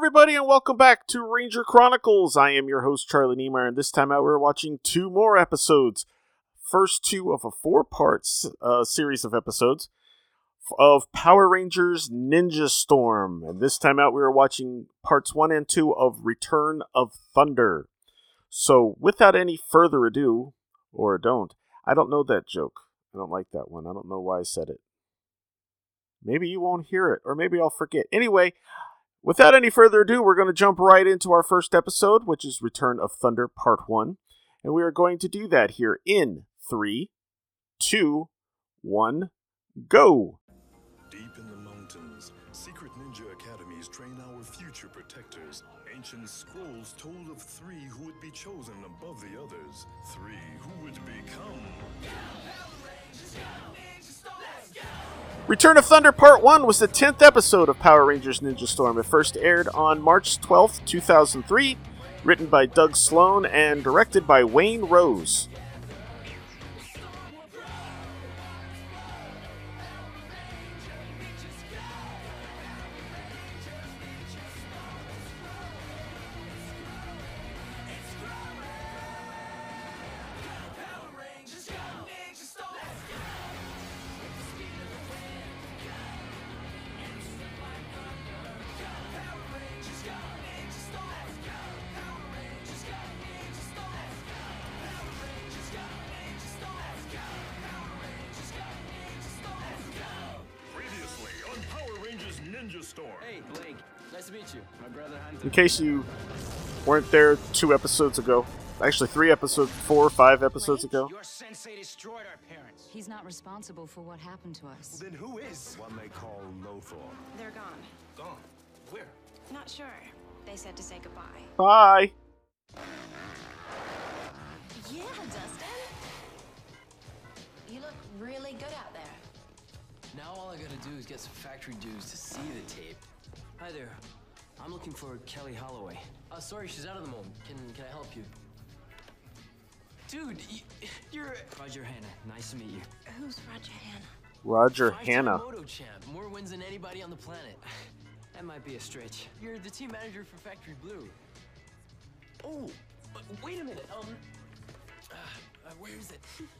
everybody, and welcome back to Ranger Chronicles. I am your host, Charlie Niemeyer, and this time out, we're watching two more episodes. First two of a four part uh, series of episodes of Power Rangers Ninja Storm. And this time out, we are watching parts one and two of Return of Thunder. So, without any further ado, or don't, I don't know that joke. I don't like that one. I don't know why I said it. Maybe you won't hear it, or maybe I'll forget. Anyway, without any further ado, we're going to jump right into our first episode, which is Return of Thunder Part 1. And we are going to do that here in three, two, one, go! Deep in the mountains, secret ninja academies train our future protectors. Ancient scrolls told of three who would be chosen above the others. Three who would become. Return of Thunder Part 1 was the 10th episode of Power Rangers Ninja Storm. It first aired on March 12, 2003, written by Doug Sloan and directed by Wayne Rose. Ninja Storm. Hey, Blake. Nice to meet you. My brother Hunter. In case you weren't there two episodes ago, actually three episodes, four or five episodes ago, Your sensei destroyed our parents. He's not responsible for what happened to us. Then who is? One they call Lothor. They're gone. Gone. Where? Not sure. They said to say goodbye. bye. Yeah, Dustin. You look really good out there. Now all I gotta do is get some factory dudes to see the tape. Hi there. I'm looking for Kelly Halloway. Uh, sorry, she's out of the moment. Can can I help you? Dude, you're Roger Hanna. Nice to meet you. Who's Roger Hanna? Roger Five-time Hanna. Moto champ, more wins than anybody on the planet. That might be a stretch. You're the team manager for Factory Blue. Oh, but wait a minute. Um, uh, where is it?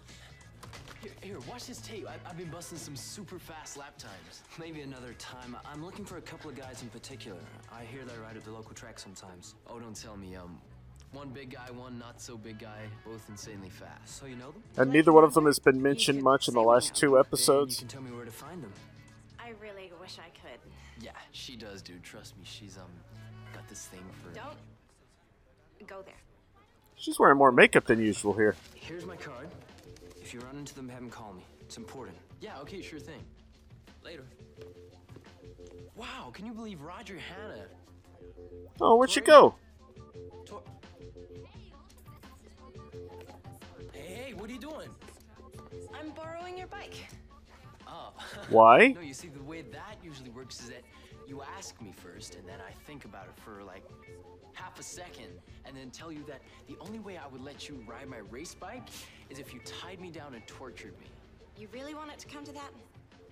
Here, here, watch this tape. I, I've been busting some super fast lap times. Maybe another time. I'm looking for a couple of guys in particular. I hear they ride at the local track sometimes. Oh, don't tell me. Um, one big guy, one not so big guy, both insanely fast. So you know them? And neither one of them has been mentioned much in the last two Then you episodes. can tell me where to find them. I really wish I could. Yeah, she does, dude. Trust me. She's um got this thing for. Don't go there. She's wearing more makeup than usual here. Here's my card. If you run into them, have them call me. It's important. Yeah, okay, sure thing. Later. Wow, can you believe Roger Hanna? Oh, where'd she go? Tor- hey, hey, what are you doing? I'm borrowing your bike. Oh. Why? no, you see, the way that usually works is that you ask me first, and then I think about it for like half a second, and then tell you that the only way I would let you ride my race bike is if you tied me down and tortured me. You really want it to come to that?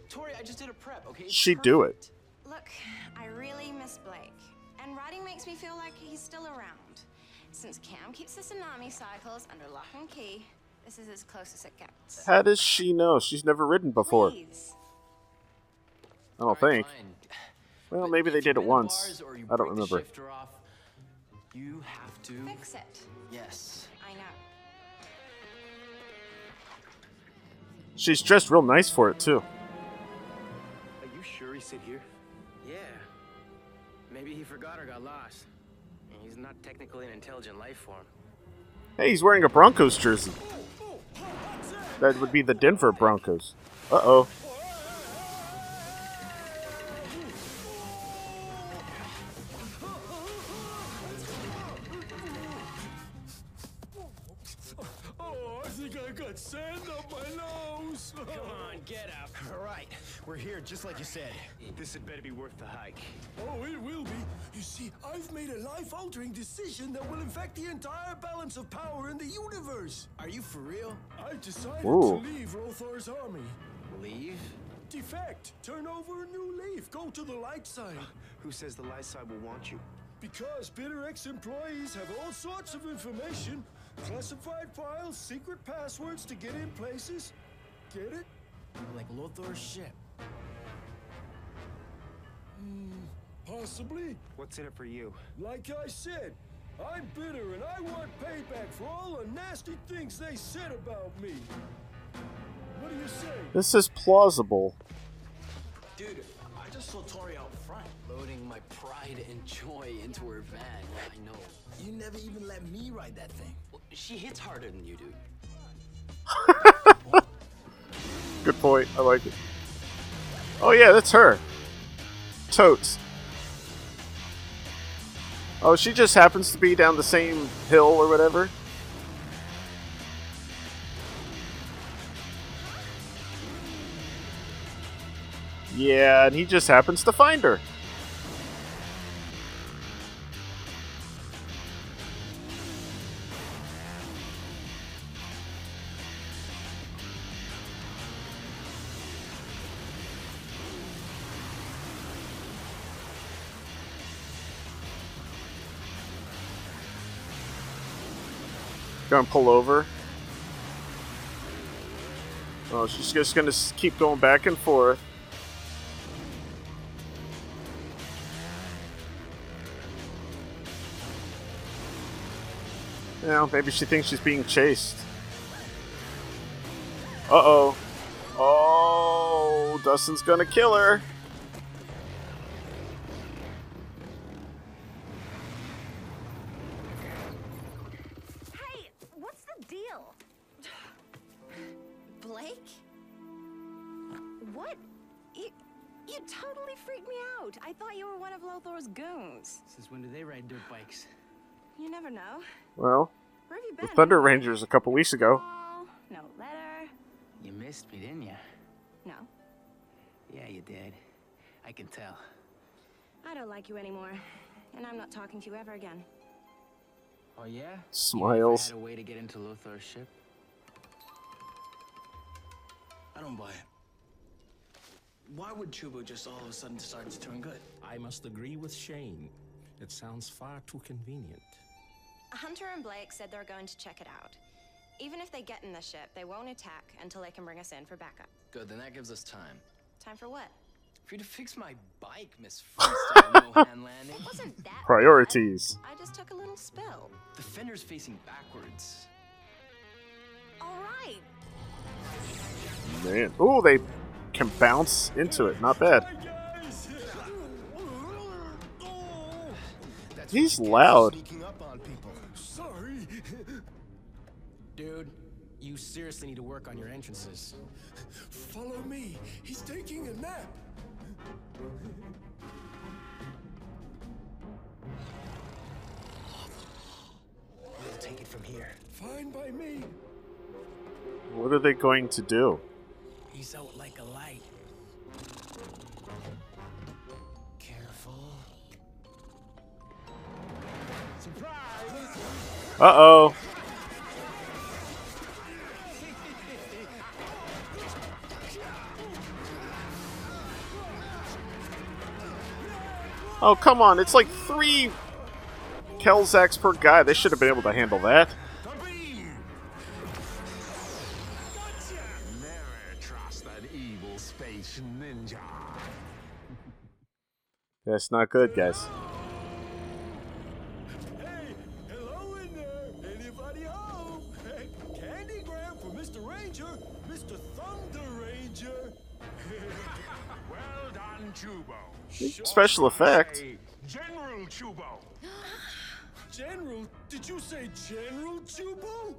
Tori, I just did a prep, okay? It's She'd do it. Look, I really miss Blake. And riding makes me feel like he's still around. Since Cam keeps the tsunami cycles under lock and key, this is as close as it gets. How does she know? She's never ridden before. Please. I don't Alright, think. fine. Well, But maybe they did it once. bars or you I don't remember. off, you have to. Fix it. Yes. I know. She's dressed real nice for it, too. Are you sure he sit here? Yeah. Maybe he forgot or got lost. And he's not technically an intelligent life form. Hey, he's wearing a Broncos jersey. That would be the Denver Broncos. Uh worth the hike. Oh, it will be. You see, I've made a life-altering decision that will affect the entire balance of power in the universe. Are you for real? I've decided Ooh. to leave Lothor's army. Leave? Defect. Turn over a new leaf. Go to the light side. Who says the light side will want you? Because Bitter X employees have all sorts of information, classified files, secret passwords to get in places. Get it? Like Lothor's ship. Possibly. What's in it for you? Like I said, I'm bitter and I want payback for all the nasty things they said about me. What do you say? This is plausible. Dude, I just saw Tori out front, loading my pride and joy into her van. Yeah, I know. You never even let me ride that thing. Well, she hits harder than you do. Good point. I like it. Oh yeah, that's her. Totes. Oh, she just happens to be down the same hill or whatever. Yeah, and he just happens to find her. Gonna pull over. Oh, she's just gonna keep going back and forth. You know, maybe she thinks she's being chased. Uh oh. Oh, Dustin's gonna kill her. When do they ride dirt bikes? You never know. Well, Where have you the been? Thunder Rangers a couple weeks ago. No letter. You missed me, didn't you? No, Yeah, you did. I can tell. I don't like you anymore. And I'm not talking to you ever again. Oh yeah? Smiles. Had a way to get into Lothor's ship? I don't buy it. Why would Choobo just all of a sudden start to turn good? I must agree with Shane. It sounds far too convenient. Hunter and Blake said they're going to check it out. Even if they get in the ship, they won't attack until they can bring us in for backup. Good, then that gives us time. Time for what? For you to fix my bike, Miss Freestyle No Hand Landing. It wasn't that bad. Priorities. I just took a little spill. The fender's facing backwards. All right. Man. Ooh, they can bounce into it. Not bad. He's what you get for loud. Sneaking up on people. Sorry. Dude, you seriously need to work on your entrances. Follow me. He's taking a nap. We'll take it from here. Fine by me. What are they going to do? He's out Uh oh. Come on. It's like three Kelzaks per guy. They should have been able to handle that. That's not good, guys. Special effect. General Choobo. General, did you say General Choobo?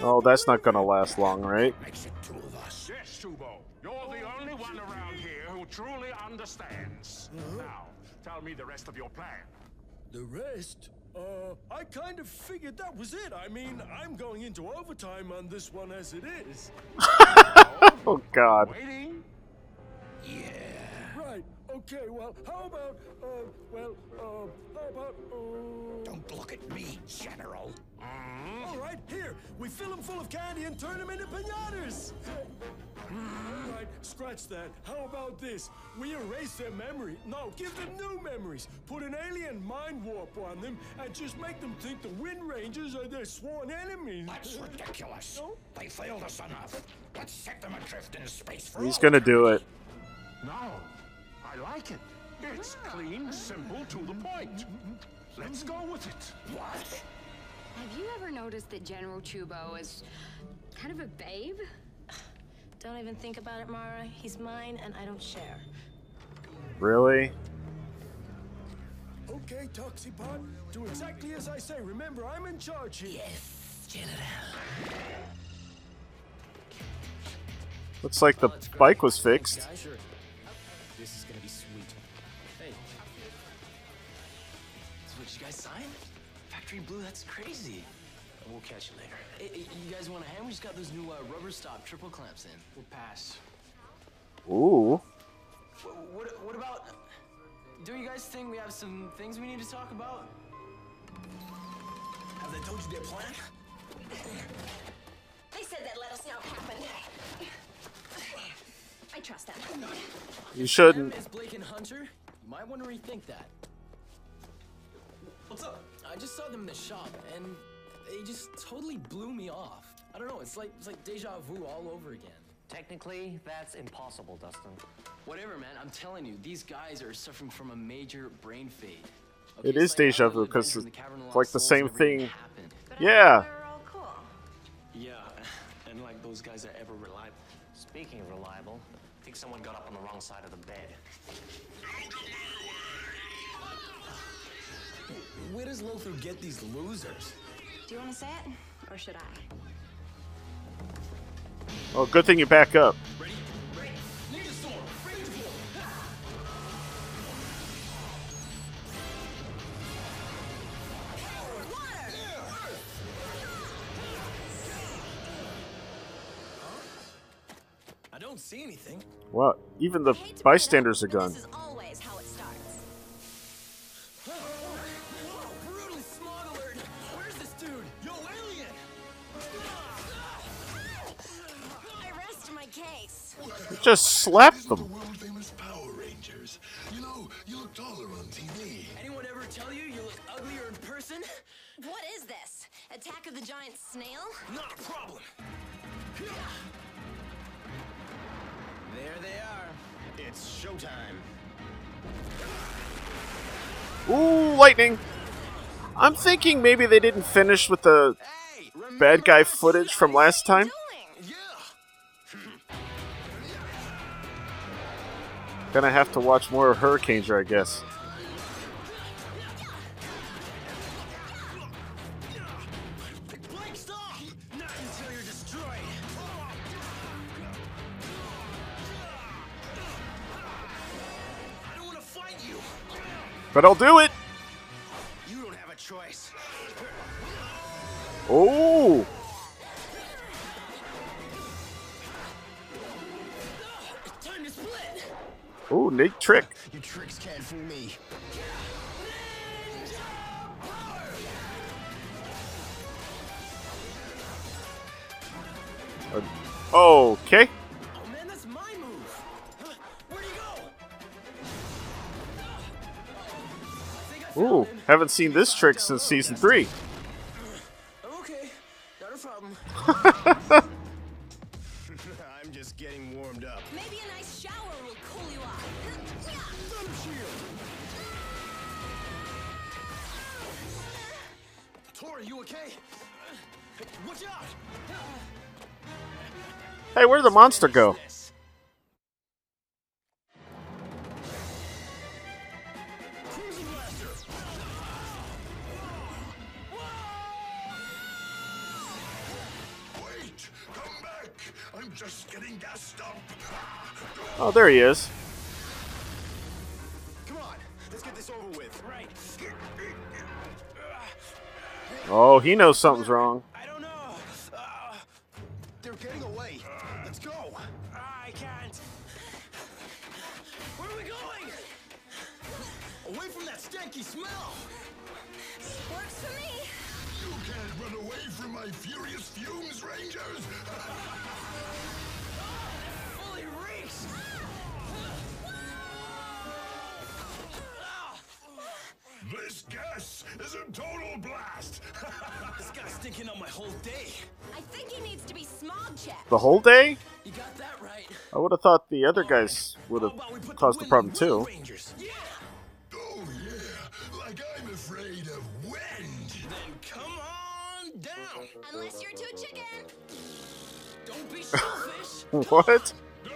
Oh, that's not gonna last long, right? Makes it two of us. Yes, Choobo. You're the only one around here who truly understands. Now, tell me the rest of your plan. The rest? Uh, I kind of figured that was it. I mean, I'm going into overtime on this one as it is. Oh, God. Waiting? Right. Okay. Well, how about, uh, well, uh, how about, uh... Don't look at me, General. All right, here. We fill them full of candy and turn them into pinatas. All right, scratch that. How about this? We erase their memory. No, give them new memories. Put an alien mind warp on them and just make them think the Wind Rangers are their sworn enemies. That's ridiculous. They failed us enough. Let's set them adrift in space for He's all gonna do it. No, I like it. It's ah. clean, simple, to the point. Let's go with it. What? Have you ever noticed that General Choobo is kind of a babe? Don't even think about it, Marah. He's mine and I don't share. Really? Okay, Toxipod. Do exactly as I say. Remember, I'm in charge here. Yes, General. Looks like the bike was fixed. Factory Blue, that's crazy. We'll catch you later. Hey, hey, you guys want a hand? We just got those new uh, rubber stop triple clamps in. We'll pass. Ooh. What, what, what about... Do you guys think we have some things we need to talk about? Have they told you their plan? They said they'd let us know what happened. I trust them. You shouldn't. Miss Blake and Hunter, you might want to rethink that. What's up? I just saw them in the shop, and they just totally blew me off. I don't know. It's like it's like deja vu all over again. Technically, that's impossible, Dustin. Whatever, man. I'm telling you, these guys are suffering from a major brain fade. It it's like deja vu, because adventure in it's the like the same thing. But Yeah. thought we were all cool. Yeah, and like those guys are ever reliable. Speaking of reliable, I think someone got up on the wrong side of the bed. Where does Lothor get these losers? Do you want to say it? Or should I? Oh, good thing you back up. Ready? Ready. Ninja storm. Ready to blow. I don't see anything. Well, even the I hate to bystanders are bring it up, gone. Just slap The them. world famous Power Rangers. You know, you look taller on TV. Anyone ever tell you you look uglier in person? What is this? Attack of the Giant Snail? Not a problem. There they are. It's showtime. Ooh, lightning. I'm thinking maybe they didn't finish with the Hey, bad guy footage from last time. Gonna have to watch more of Hurricane I guess. Blake, stop! Not until you're destroyed. I don't want to fight you. But I'll do it. You don't have a choice. Oh, oh, neat trick. Your tricks can't fool me. Okay. Oh man, that's my move. Huh? Where'd he go? Think I found Ooh, haven't seen this trick since season three. Okay, not a problem. you okay? Watch out! Hey, where'd the monster go? This. Crimson Blaster. Wait! Come back! I'm just getting gassed up. Oh, there he is. Come on, let's get this over with. Right. Oh, he knows something's wrong. This guy's stinking up my whole day. I think he needs to be smog checked. The whole day? You got that right. I would have thought the other guys would have caused the problem too. Rangers. Yeah. oh yeah, like I'm afraid of wind! Then come on down. Unless you're too chicken. Don't be selfish. What? No,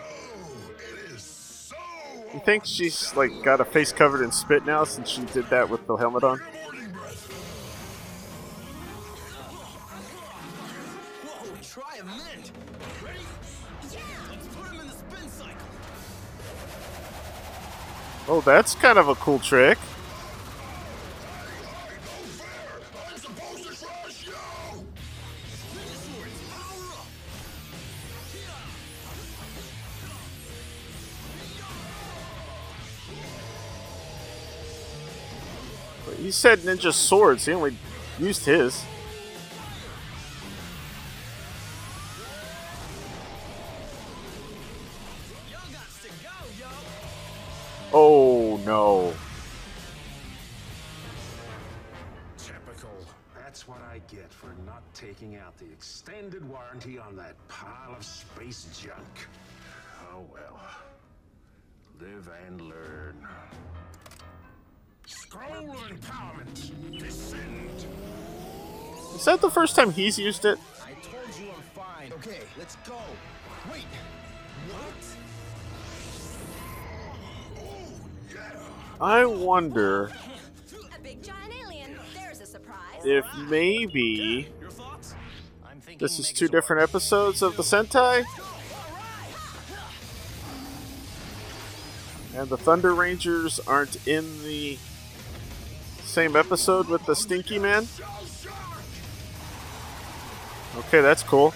it is so You think she's like got a face covered in spit now since she did that with the helmet on? Oh, that's kind of a cool trick. He said ninja swords. He only used his. Taking out the extended warranty on that pile of space junk. Oh well. Live and learn. Scroll empowerment. Descend. Is that the first time he's used it? I told you I'm fine. Okay, let's go. Wait. What? I wonder A big giant alien. There's a surprise. if maybe this is two different episodes of the Sentai. And the Thunder Rangers aren't in the same episode with the Stinky Man? Okay, that's cool.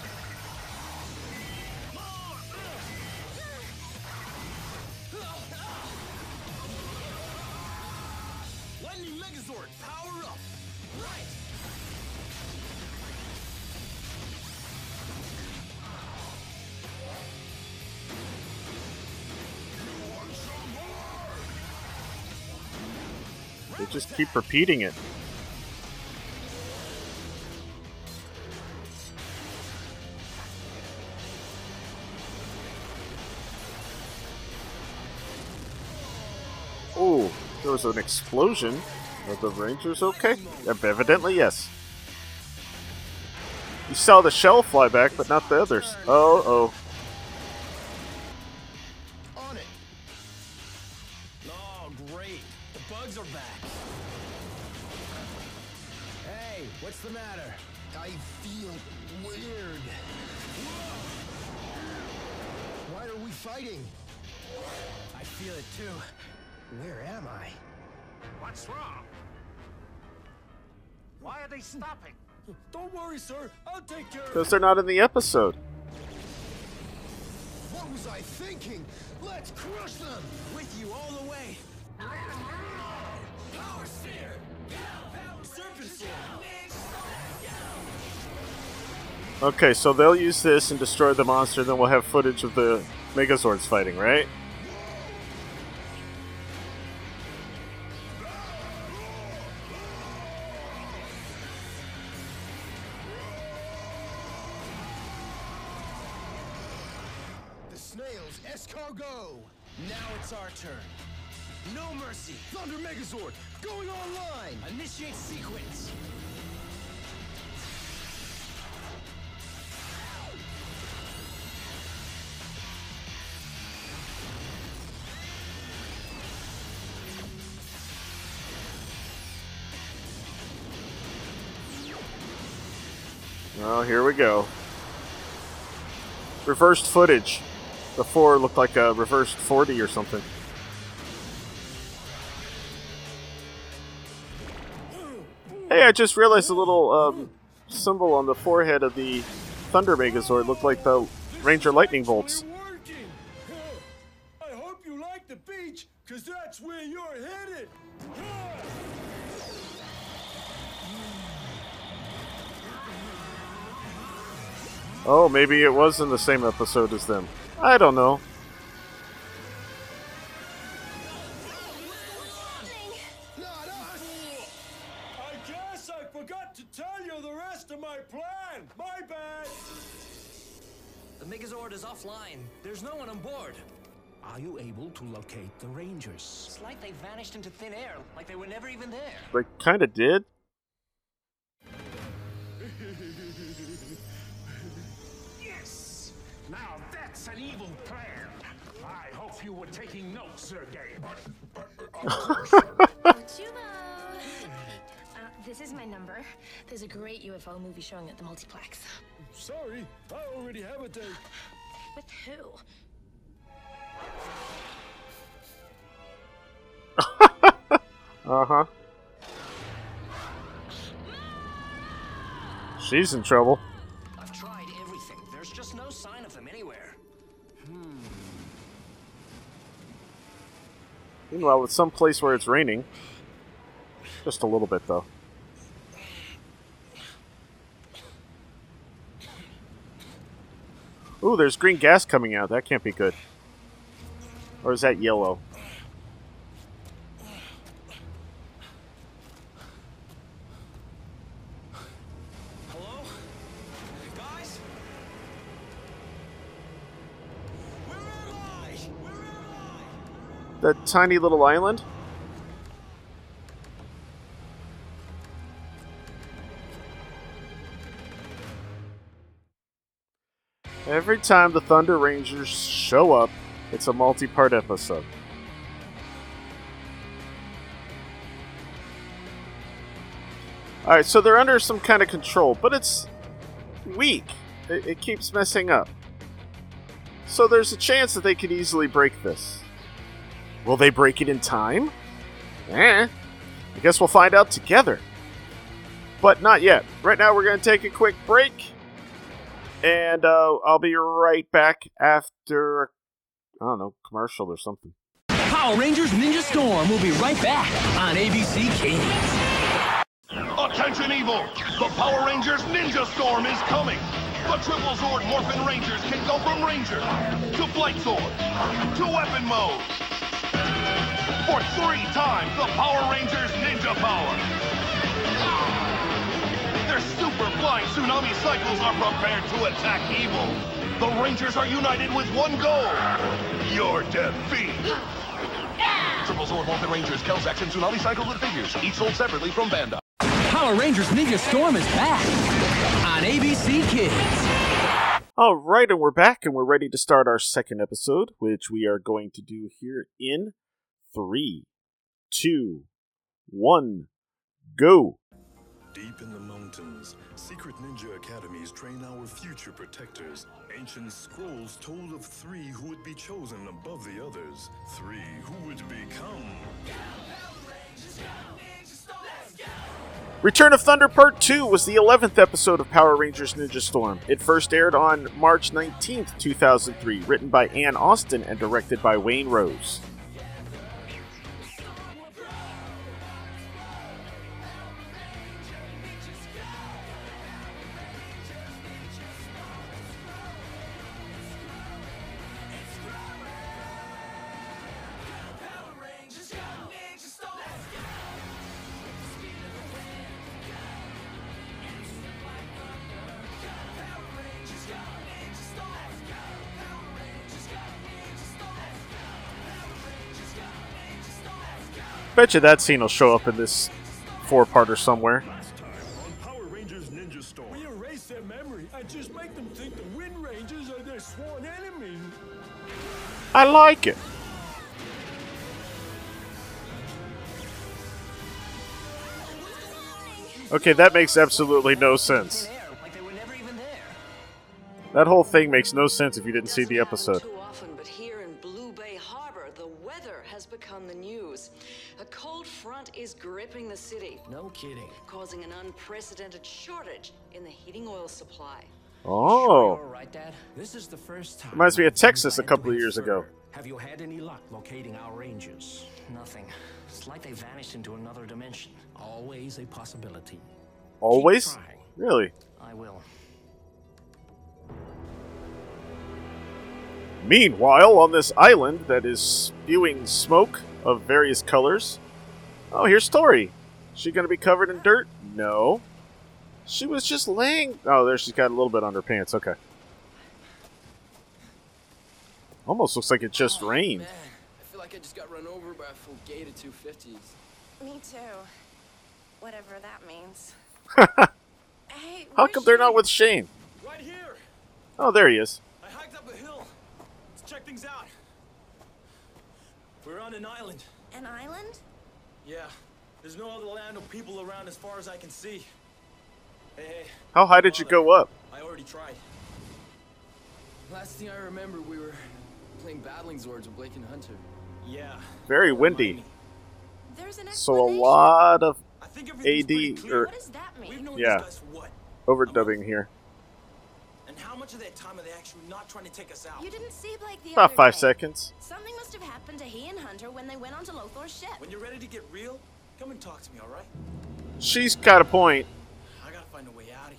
Just keep repeating it. Oh, there was an explosion. Are the Rangers okay? Evidently, yes. You saw the shell fly back, but not the others. Oh, oh. Sir. I'll take care Because they're not in the episode. What was I thinking? Let's crush them! With you all the way! Power! Serpent Sword! Okay, so they'll use this and destroy the monster, then we'll have footage of the Megazords fighting, right? Initiate sequence! Oh, here we go. Reversed footage. Before looked like a reversed 40 or something. Hey, I just realized a little um, symbol on the forehead of the Thunder Megazord looked like the Ranger Lightning Bolts. I hope you like the beach, because that's where you're headed. Oh, maybe it was in the same episode as them. I don't know. Rest of my plan. My bad. The Megazord is offline. There's no one on board. Are you able to locate the Rangers? It's like they vanished into thin air, like they were never even there. They kind of did. Yes! Now that's an evil plan. I hope you were taking notes, Zurgane. Choobo! Uh, this is my number. There's a great UFO movie showing at the multiplex. Sorry, I already have a date. With who? Uh huh. She's in trouble. I've tried everything. There's just no sign of them anywhere. Hmm. Meanwhile, it's some place where it's raining. Just a little bit, though. Ooh, there's green gas coming out. That can't be good. Or is that yellow? Hello? Guys? Where am I? Where am I? That tiny little island? Every time the Thunder Rangers show up, it's a multi part episode. Alright, so they're under some kind of control, but it's weak. It, it keeps messing up. So there's a chance that they could easily break this. Will they break it in time? Eh. I guess we'll find out together. But not yet. Right now, we're going to take a quick break. And uh, I'll be right back after, I don't know, commercial or something. Power Rangers Ninja Storm will be right back on ABC Kids. Attention Evil! The Power Rangers Ninja Storm is coming! The Triple Zord Morphin Rangers can go from Ranger to Flight Sword to Weapon Mode. For three times the Power Rangers Ninja Power! Their super flying tsunami cycles are prepared to attack evil. The Rangers are united with one goal. Your defeat. Triple Zord Morphin Rangers, Kelzaks, and Tsunami Cycles with figures, each sold separately from Bandai. Power Rangers Ninja Storm is back on ABC Kids. All right, and we're back, and we're ready to start our second episode, which we are going to do here in three, two, one, go. Ninja academies train our future protectors. Ancient scrolls told of three who would be chosen above the others. Three who would become. Return of Thunder Part 2 was the 11th episode of Power Rangers Ninja Storm. It first aired on March 19, 2003, written by Ann Austin and directed by Wayne Rose. Bet you that scene will show up in this somewhere. Their sworn enemy. I like it. Okay, that makes absolutely no sense. That whole thing makes no sense if you didn't see the episode. Often, but here in Blue Bay Harbor, the weather has become the news. A cold front is gripping the city, No kidding. causing an unprecedented shortage in the heating oil supply. Oh. All right, Dad. This is the first time. Reminds me of Texas a couple of wait years ago. Have you had any luck locating our Rangers? Nothing. It's like they vanished into another dimension. Always a possibility. Always? Really? I will. Meanwhile, on this island that is spewing smoke of various colors. Oh, here's Tori. She gonna be covered in dirt? No. She was just laying. Oh, there she's got a little bit on her pants. Okay. Almost looks like it just oh, rained. Man, I feel like I just got run over by a full gate of 250s. Me too. Whatever that means. hey, How come they're not with Shane? Right here. Oh, there he is. I hiked up a hill. Let's check things out. We're on an island. An island? Yeah. There's no other land or people around as far as I can see. Hey, hey. How high did you go up? I already tried. Last thing I remember, we were playing battling Zords with Blake and Hunter. Yeah. Very windy. There's an So a lot of think AD or What does that mean? We've known yeah, these guys for what? overdubbing here. And how much of that time are they actually not trying to take us out? You didn't see Blake the About other five day. seconds. Something must have happened to he and Hunter when they went onto Lothor's ship. When you're ready to get real, come and talk to me, all right? She's got a point. I gotta find a way out of here.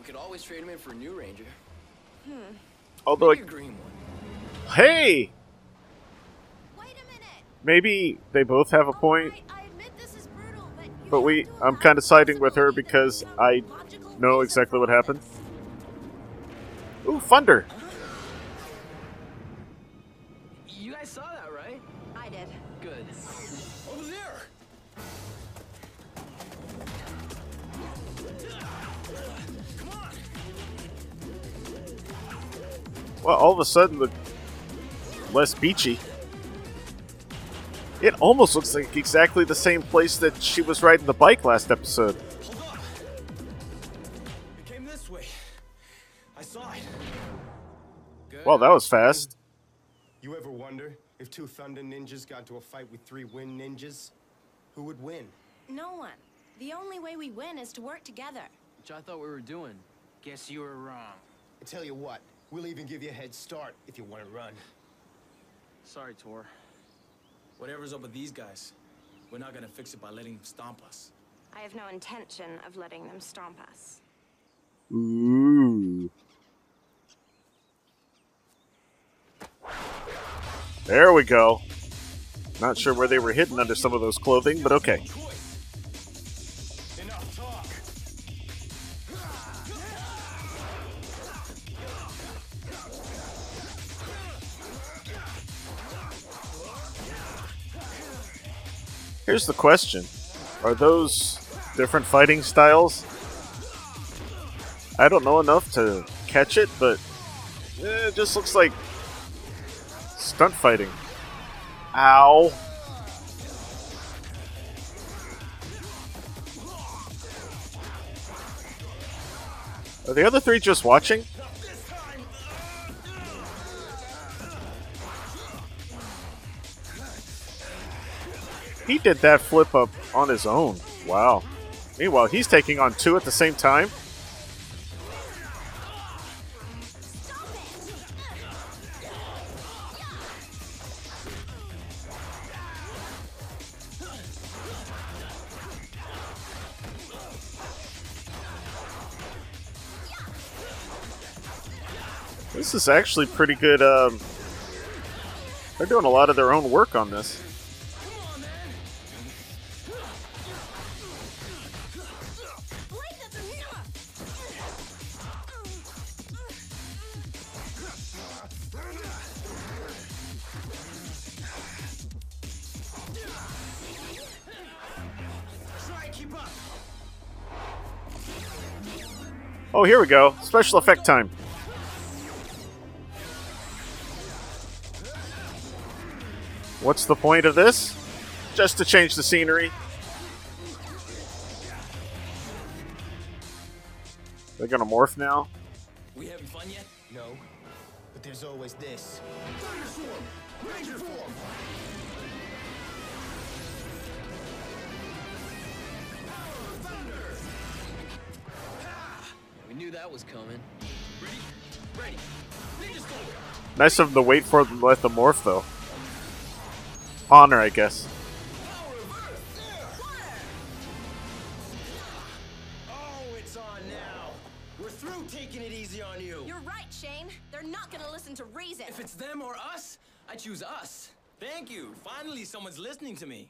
We could always trade him in for a new ranger. Hmm. Although, Maybe a green one. hey, Wait a minute. maybe they both have a point. But we, I'm kind of siding with her because I know exactly what happened. Ooh, thunder! You guys saw that, right? I did. Good. Over there! Come on. Well, all of a sudden, the less beachy. It almost looks like exactly the same place that she was riding the bike last episode. It came this way. I saw it. Well, that was fast. You ever wonder if two Thunder Ninjas got into a fight with three Wind Ninjas? Who would win? No one. The only way we win is to work together. Which I thought we were doing. Guess you were wrong. I tell you what, we'll even give you a head start if you want to run. Sorry, Tor. Whatever's up with these guys, we're not gonna fix it by letting them stomp us. I have no intention of letting them stomp us. Ooh. There we go. Not sure where they were hidden under some of those clothing, but okay. Here's the question Are those different fighting styles? I don't know enough to catch it, but eh, it just looks like stunt fighting. Ow. Are the other three just watching? He did that flip up on his own. Wow. Meanwhile, he's taking on two at the same time. This is actually pretty good. Um, they're doing a lot of their own work on this. Oh, here we go. Special effect time. What's the point of this? Just to change the scenery. They're gonna morph now. We having fun yet? No, but there's always this. Thunderstorm! Ranger form! Knew that was coming. Ready? Ready. Ninja! Nice of the wait for them to let them morph, though. Honor, I guess. Oh, it's on now. We're through taking it easy on you. You're right, Shane. They're not gonna listen to reason. If it's them or us, I choose us. Thank you. Finally, someone's listening to me.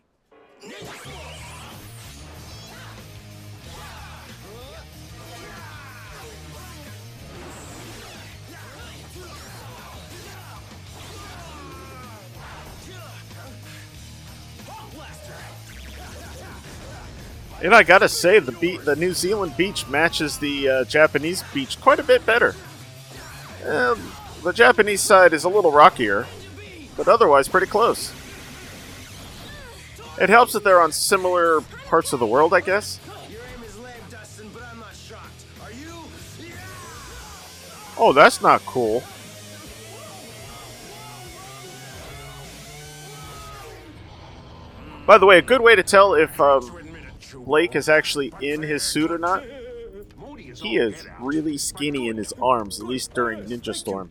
And I gotta say, the be- the New Zealand beach matches the uh, Japanese beach quite a bit better. Um, the Japanese side is a little rockier, but otherwise pretty close. It helps that they're on similar parts of the world, I guess. Oh, that's not cool. By the way, a good way to tell if um, Blake is actually in his suit or not, he is really skinny in his arms, at least during Ninja Storm.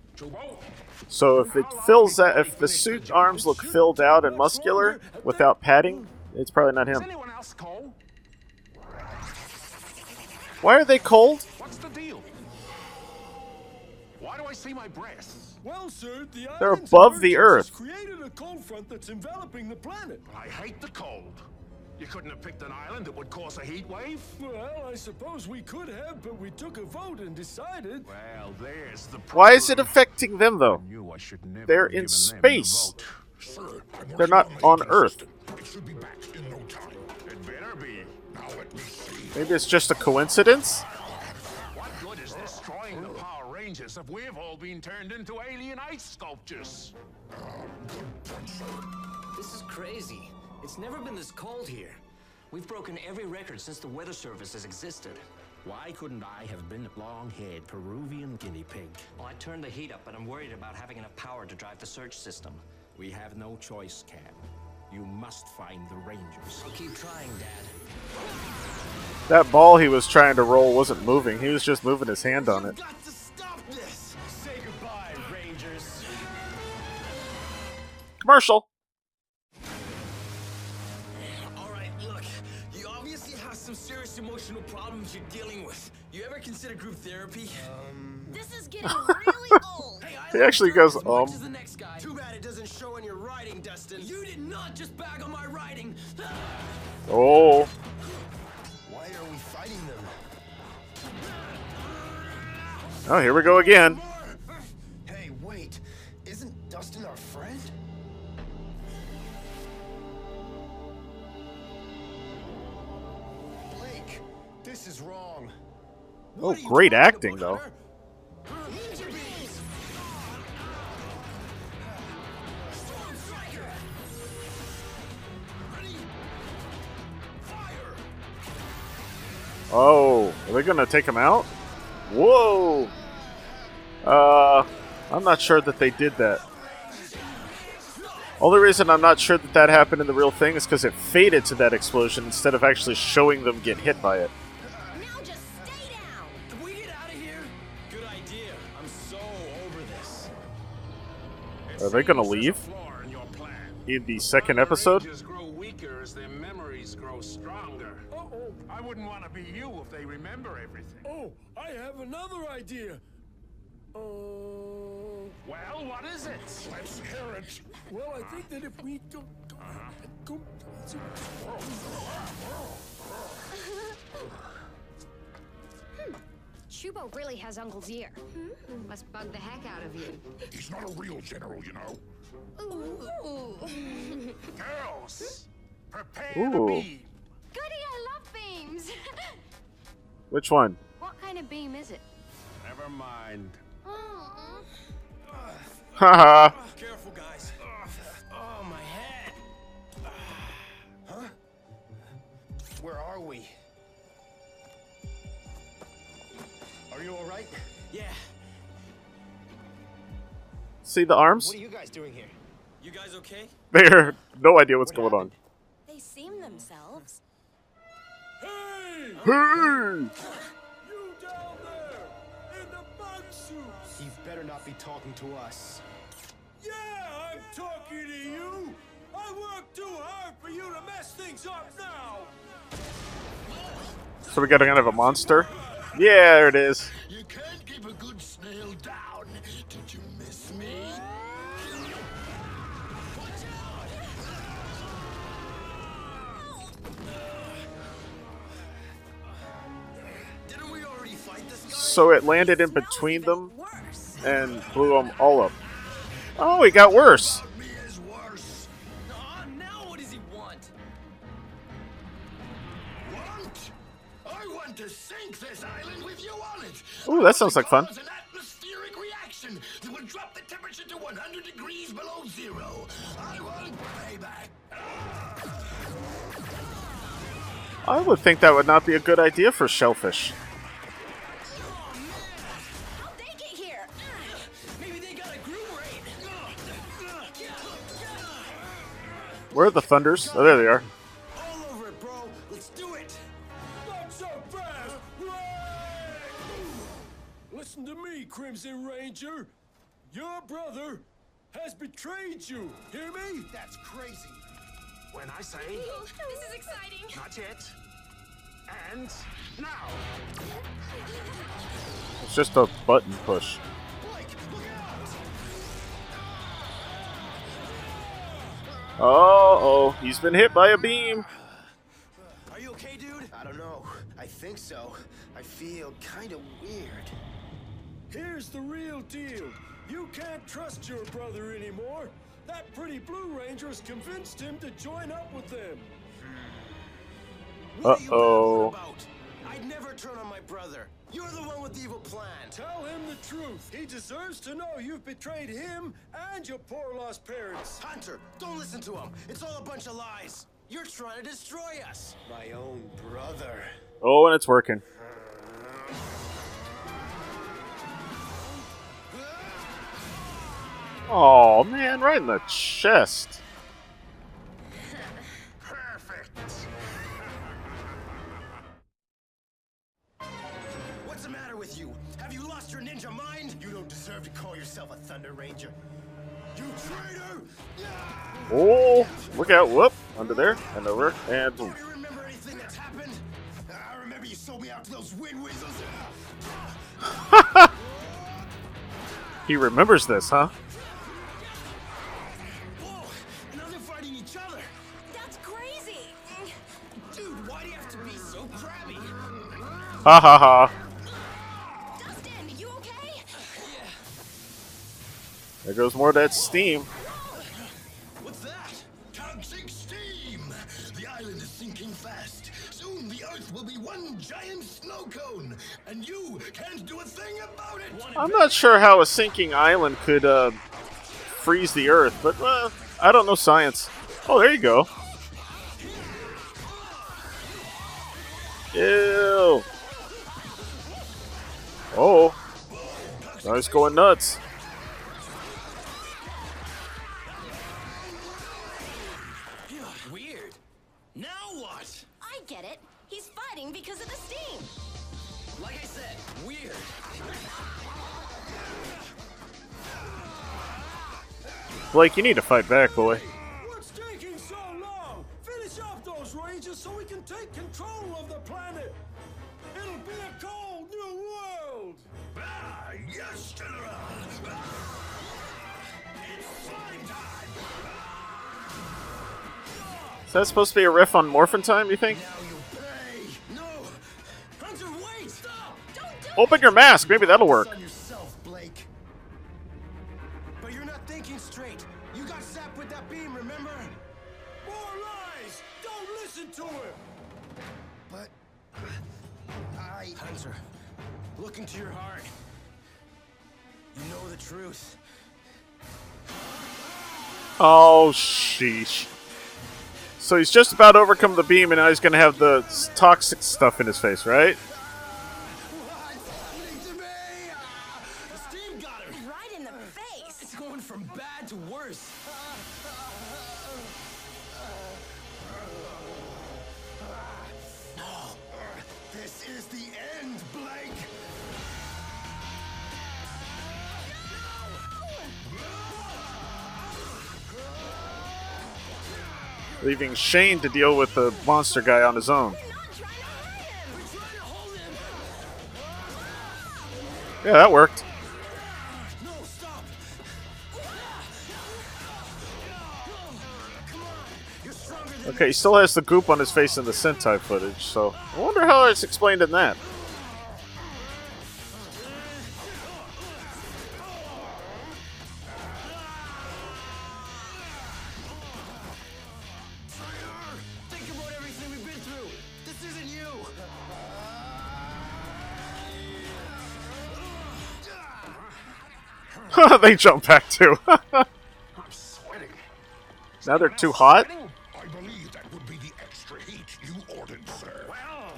So if it fills out, if the suit arms look filled out and muscular without padding, it's probably not him. Why are they cold? What's the deal? Why do I see my breasts? Well, sir, the They're above the Earth. created a cold front that's enveloping the planet. I hate the cold. You couldn't have picked an island that would cause a heat wave? Well, I suppose we could have, but we took a vote and decided. Well, there's the Why is it affecting them though? knew I They're in given them the space. vote. They're not on Earth. It should be back in no time. It better be. Now let me see. Maybe it's just a coincidence. What good is destroying the Power Rangers if we've all been turned into alien ice sculptures? This is crazy. It's never been this cold here. We've broken every record since the Weather Service has existed. Why couldn't I have been a long-haired Peruvian guinea pig? Well, I turned the heat up, but I'm worried about having enough power to drive the search system. We have no choice, Cam. You must find the Rangers. I'll keep trying, Dad. That ball he was trying to roll wasn't moving. He was just moving his hand on it. Got to stop this! Say goodbye, Commercial. Consider group therapy? Um. This is getting really old. Hey, He actually goes, as um. the next guy. Too bad it doesn't show in your writing, Dustin. You did not just bag on my writing. Oh, Why are we fighting them? oh, here we go again. Oh, great acting though. Oh, are they gonna take him out? Whoa! Uh, I'm not sure that they did that. Only reason I'm not sure that that happened in the real thing is because it faded to that explosion instead of actually showing them get hit by it. Are they gonna leave in your plan. in the second episode? Grow weaker as their memories grow stronger. Uh-oh. I wouldn't want to be you if they remember everything. Oh, I have another idea. Oh. Well, what is it? Let's hear it. Well, I think that if we go. Uh-huh. go, go Choobo really has Uncle's ear. Hmm? Must bug the heck out of you. He's not a real general, you know. Ooh. Girls, prepare Ooh. to beam. Goody, I love beams. Which one? what kind of beam is it? Never mind. Haha. Careful, guys. Are you alright? Yeah. See the arms? What are you guys doing here? You guys okay? They're no idea what's going on. They seem themselves. Hey! Hey! You down there! In the bug suits! You better not be talking to us. Yeah, I'm talking to you! I worked too hard for you to mess things up now! So we got kind of a monster. Yeah, there it is. You can't keep a good snail down. Did you miss me? So it landed in between them and blew them all up. Oh, it got worse. Ooh, that sounds like fun. An atmospheric reaction that would drop the temperature to 100 degrees below zero. I want payback. I would think that would not be a good idea for shellfish. Oh, Maybe they got a group raid. Where are the thunders? Oh, there they are. Crimson Ranger. Your brother has betrayed you. Hear me? That's crazy. When I say, this is exciting. not yet, and now. It's just a button push. Oh, oh, he's been hit by a beam. Are you okay, dude? I don't know. I think so. I feel kind of weird. Here's the real deal. You can't trust your brother anymore. That pretty Blue Ranger has convinced him to join up with them. Uh oh. I'd never turn on my brother. You're the one with the evil plan. Tell him the truth. He deserves to know you've betrayed him and your poor lost parents. Hunter, don't listen to him. It's all a bunch of lies. You're trying to destroy us. My own brother. Oh, and it's working. Oh man, right in the chest. Perfect. What's the matter with you? Have you lost your ninja mind? You don't deserve to call yourself a Thunder Ranger. You traitor! Oh, look out! Whoop, under there and over and boom. You remember anything that's happened? I remember you sold me out to those wind weasels. He remembers this, huh? Ha ha ha. Dustin, you okay? There goes more of that steam. What's that? Toxic steam. The island is sinking fast. Soon the Earth will be one giant snow cone, and you can't do a thing about it. I'm not sure how a sinking island could uh, freeze the Earth, but uh, I don't know science. Oh, there you go. Ew. Oh. Now he's going nuts. Weird. Now what? I get it. He's fighting because of the steam. Like I said, weird. Blake, you need to fight back, boy. Is that supposed to be a riff on Morphin Time, you think? No! Hunter, wait! Stop! Don't do Open your mask, maybe that'll work. yourself. But you're not thinking straight. You got zapped with that beam, remember? More lies! Don't listen to him! But I Hunter, look into your heart. You know the truth. Oh, sheesh. So he's just about overcome the beam, and now he's going to have the toxic stuff in his face, right? Right Leaving Shane to deal with the monster guy on his own. Yeah, that worked. Okay, he still has the goop on his face in the Sentai footage, so I wonder how it's explained in that. they jump back too. I'm sweating. now they're too hot. I believe that would be the extra heat you ordered, sir. Well,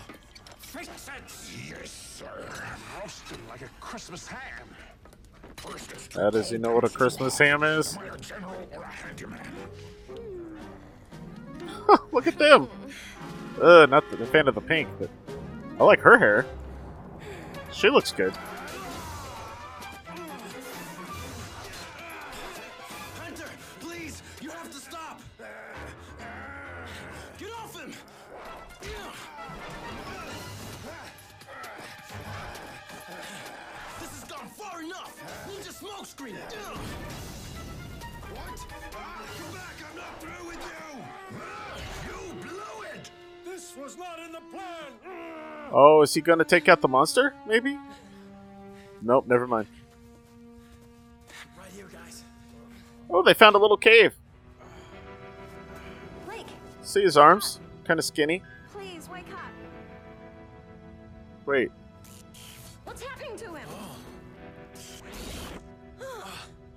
fix it. Yes, sir. Roasting like a Christmas ham. First is How does he know what a Christmas ham is? Am I a general or a handyman? Look at them. Uh, not the, the fan of the pink, but I like her hair. She looks good. Plan. Is he gonna take out the monster? Maybe? Nope, never mind. Right here, guys. Oh, they found a little cave. Blake, See his arms? Kind of skinny. please wake up. Wait. What's happening to him?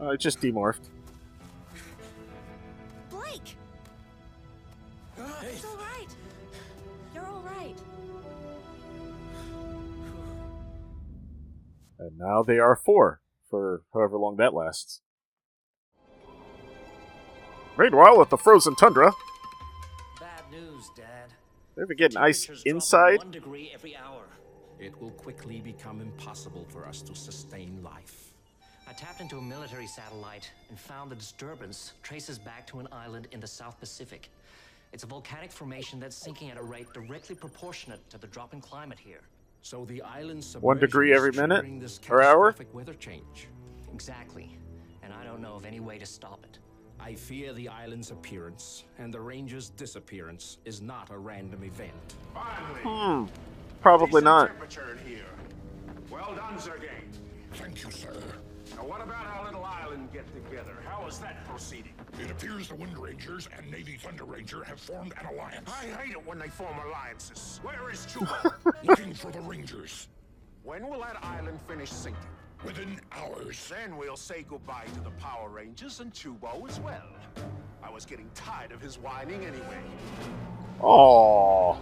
Oh, it just demorphed. Blake! It's all right. You're all right. And now they are four, for however long that lasts. Meanwhile, at the frozen tundra, Bad news, Dad. they've been getting ice inside. One degree every hour. It will quickly become impossible for us to sustain life. I tapped into a military satellite and found the disturbance traces back to an island in the South Pacific. It's a volcanic formation that's sinking at a rate directly proportionate to the drop in climate here. So the island's One degree every minute triggering this or hour. weather change. Exactly. And I don't know of any way to stop it. I fear the island's appearance and the ranger's disappearance is not a random event. Finally! Hmm. Probably not. temperature in here. Well done, Zurgane. Thank you, sir. Now, what about our little island get together? How is that proceeding? It appears the Wind Rangers and Navy Thunder Ranger have formed an alliance. I hate it when they form alliances. Where is Choobo? Looking for the Rangers. When will that island finish sinking? Within hours. Then we'll say goodbye to the Power Rangers and Choobo as well. I was getting tired of his whining anyway. Aww.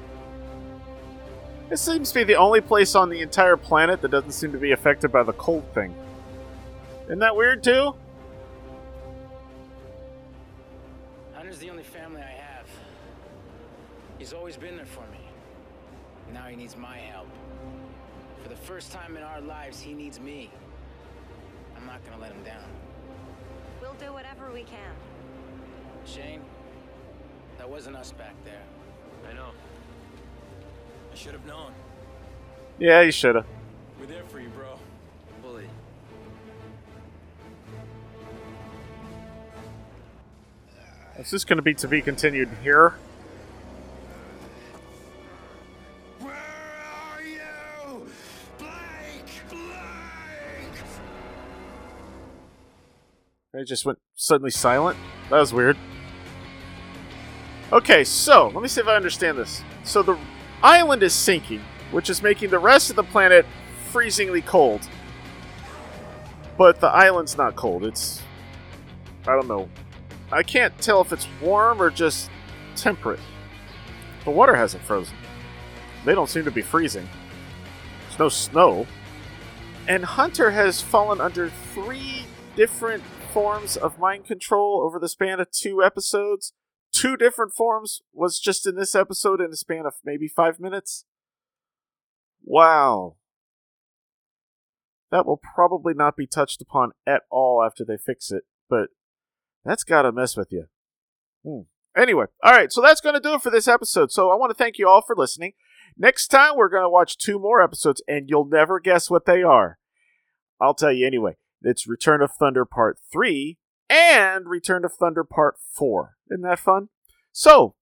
This seems to be the only place on the entire planet that doesn't seem to be affected by the cold thing. Isn't that weird too? Hunter's the only family I have. He's always been there for me. Now he needs my help. For the first time in our lives, he needs me. I'm not gonna let him down. We'll do whatever we can. Shane, that wasn't us back there. I know. I should have known. Yeah, you shoulda. We're there for you, bro. Bully. Is this going to be to be continued here? It just went suddenly silent. That was weird. Okay, so let me see if I understand this. So the island is sinking, which is making the rest of the planet freezingly cold. But the island's not cold. It's. I don't know. I can't tell if it's warm or just temperate. The water hasn't frozen. They don't seem to be freezing. There's no snow. And Hunter has fallen under three different forms of mind control over the span of two episodes. Two different forms was just in this episode in a span of maybe five minutes. Wow. That will probably not be touched upon at all after they fix it, but that's gotta mess with you. Hmm. Anyway, all right, so that's going to do it for this episode. So I want to thank you all for listening. Next time, we're going to watch two more episodes, and you'll never guess what they are. I'll tell you anyway. It's Return of Thunder Part 3 and Return of Thunder Part 4. Isn't that fun? So,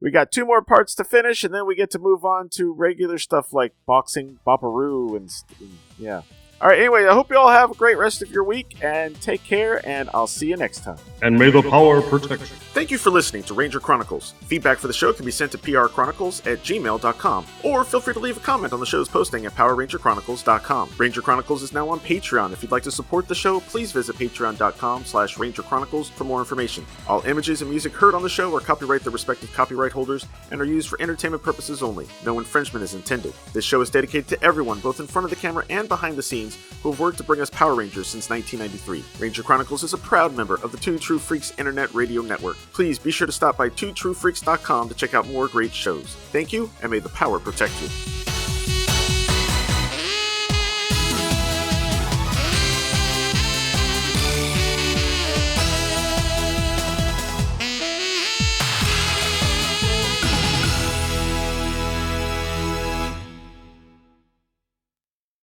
we got two more parts to finish, and then we get to move on to regular stuff like boxing, Bopp-A-Roo, and, and yeah. All right, anyway, I hope you all have a great rest of your week and take care, and I'll see you next time. And may the power protect you. Thank you for listening to Ranger Chronicles. Feedback for the show can be sent to prchronicles at gmail.com, or feel free to leave a comment on the show's posting at powerrangerchronicles.com. Ranger Chronicles is now on Patreon. If you'd like to support the show, please visit patreon.com slash rangerchronicles for more information. All images and music heard on the show are copyright their respective copyright holders and are used for entertainment purposes only. No infringement is intended. This show is dedicated to everyone, both in front of the camera and behind the scenes, who have worked to bring us Power Rangers since 1993. Ranger Chronicles is a proud member of the Two True Freaks Internet Radio Network. Please be sure to stop by twotruefreaks.com to check out more great shows. Thank you, and may the power protect you.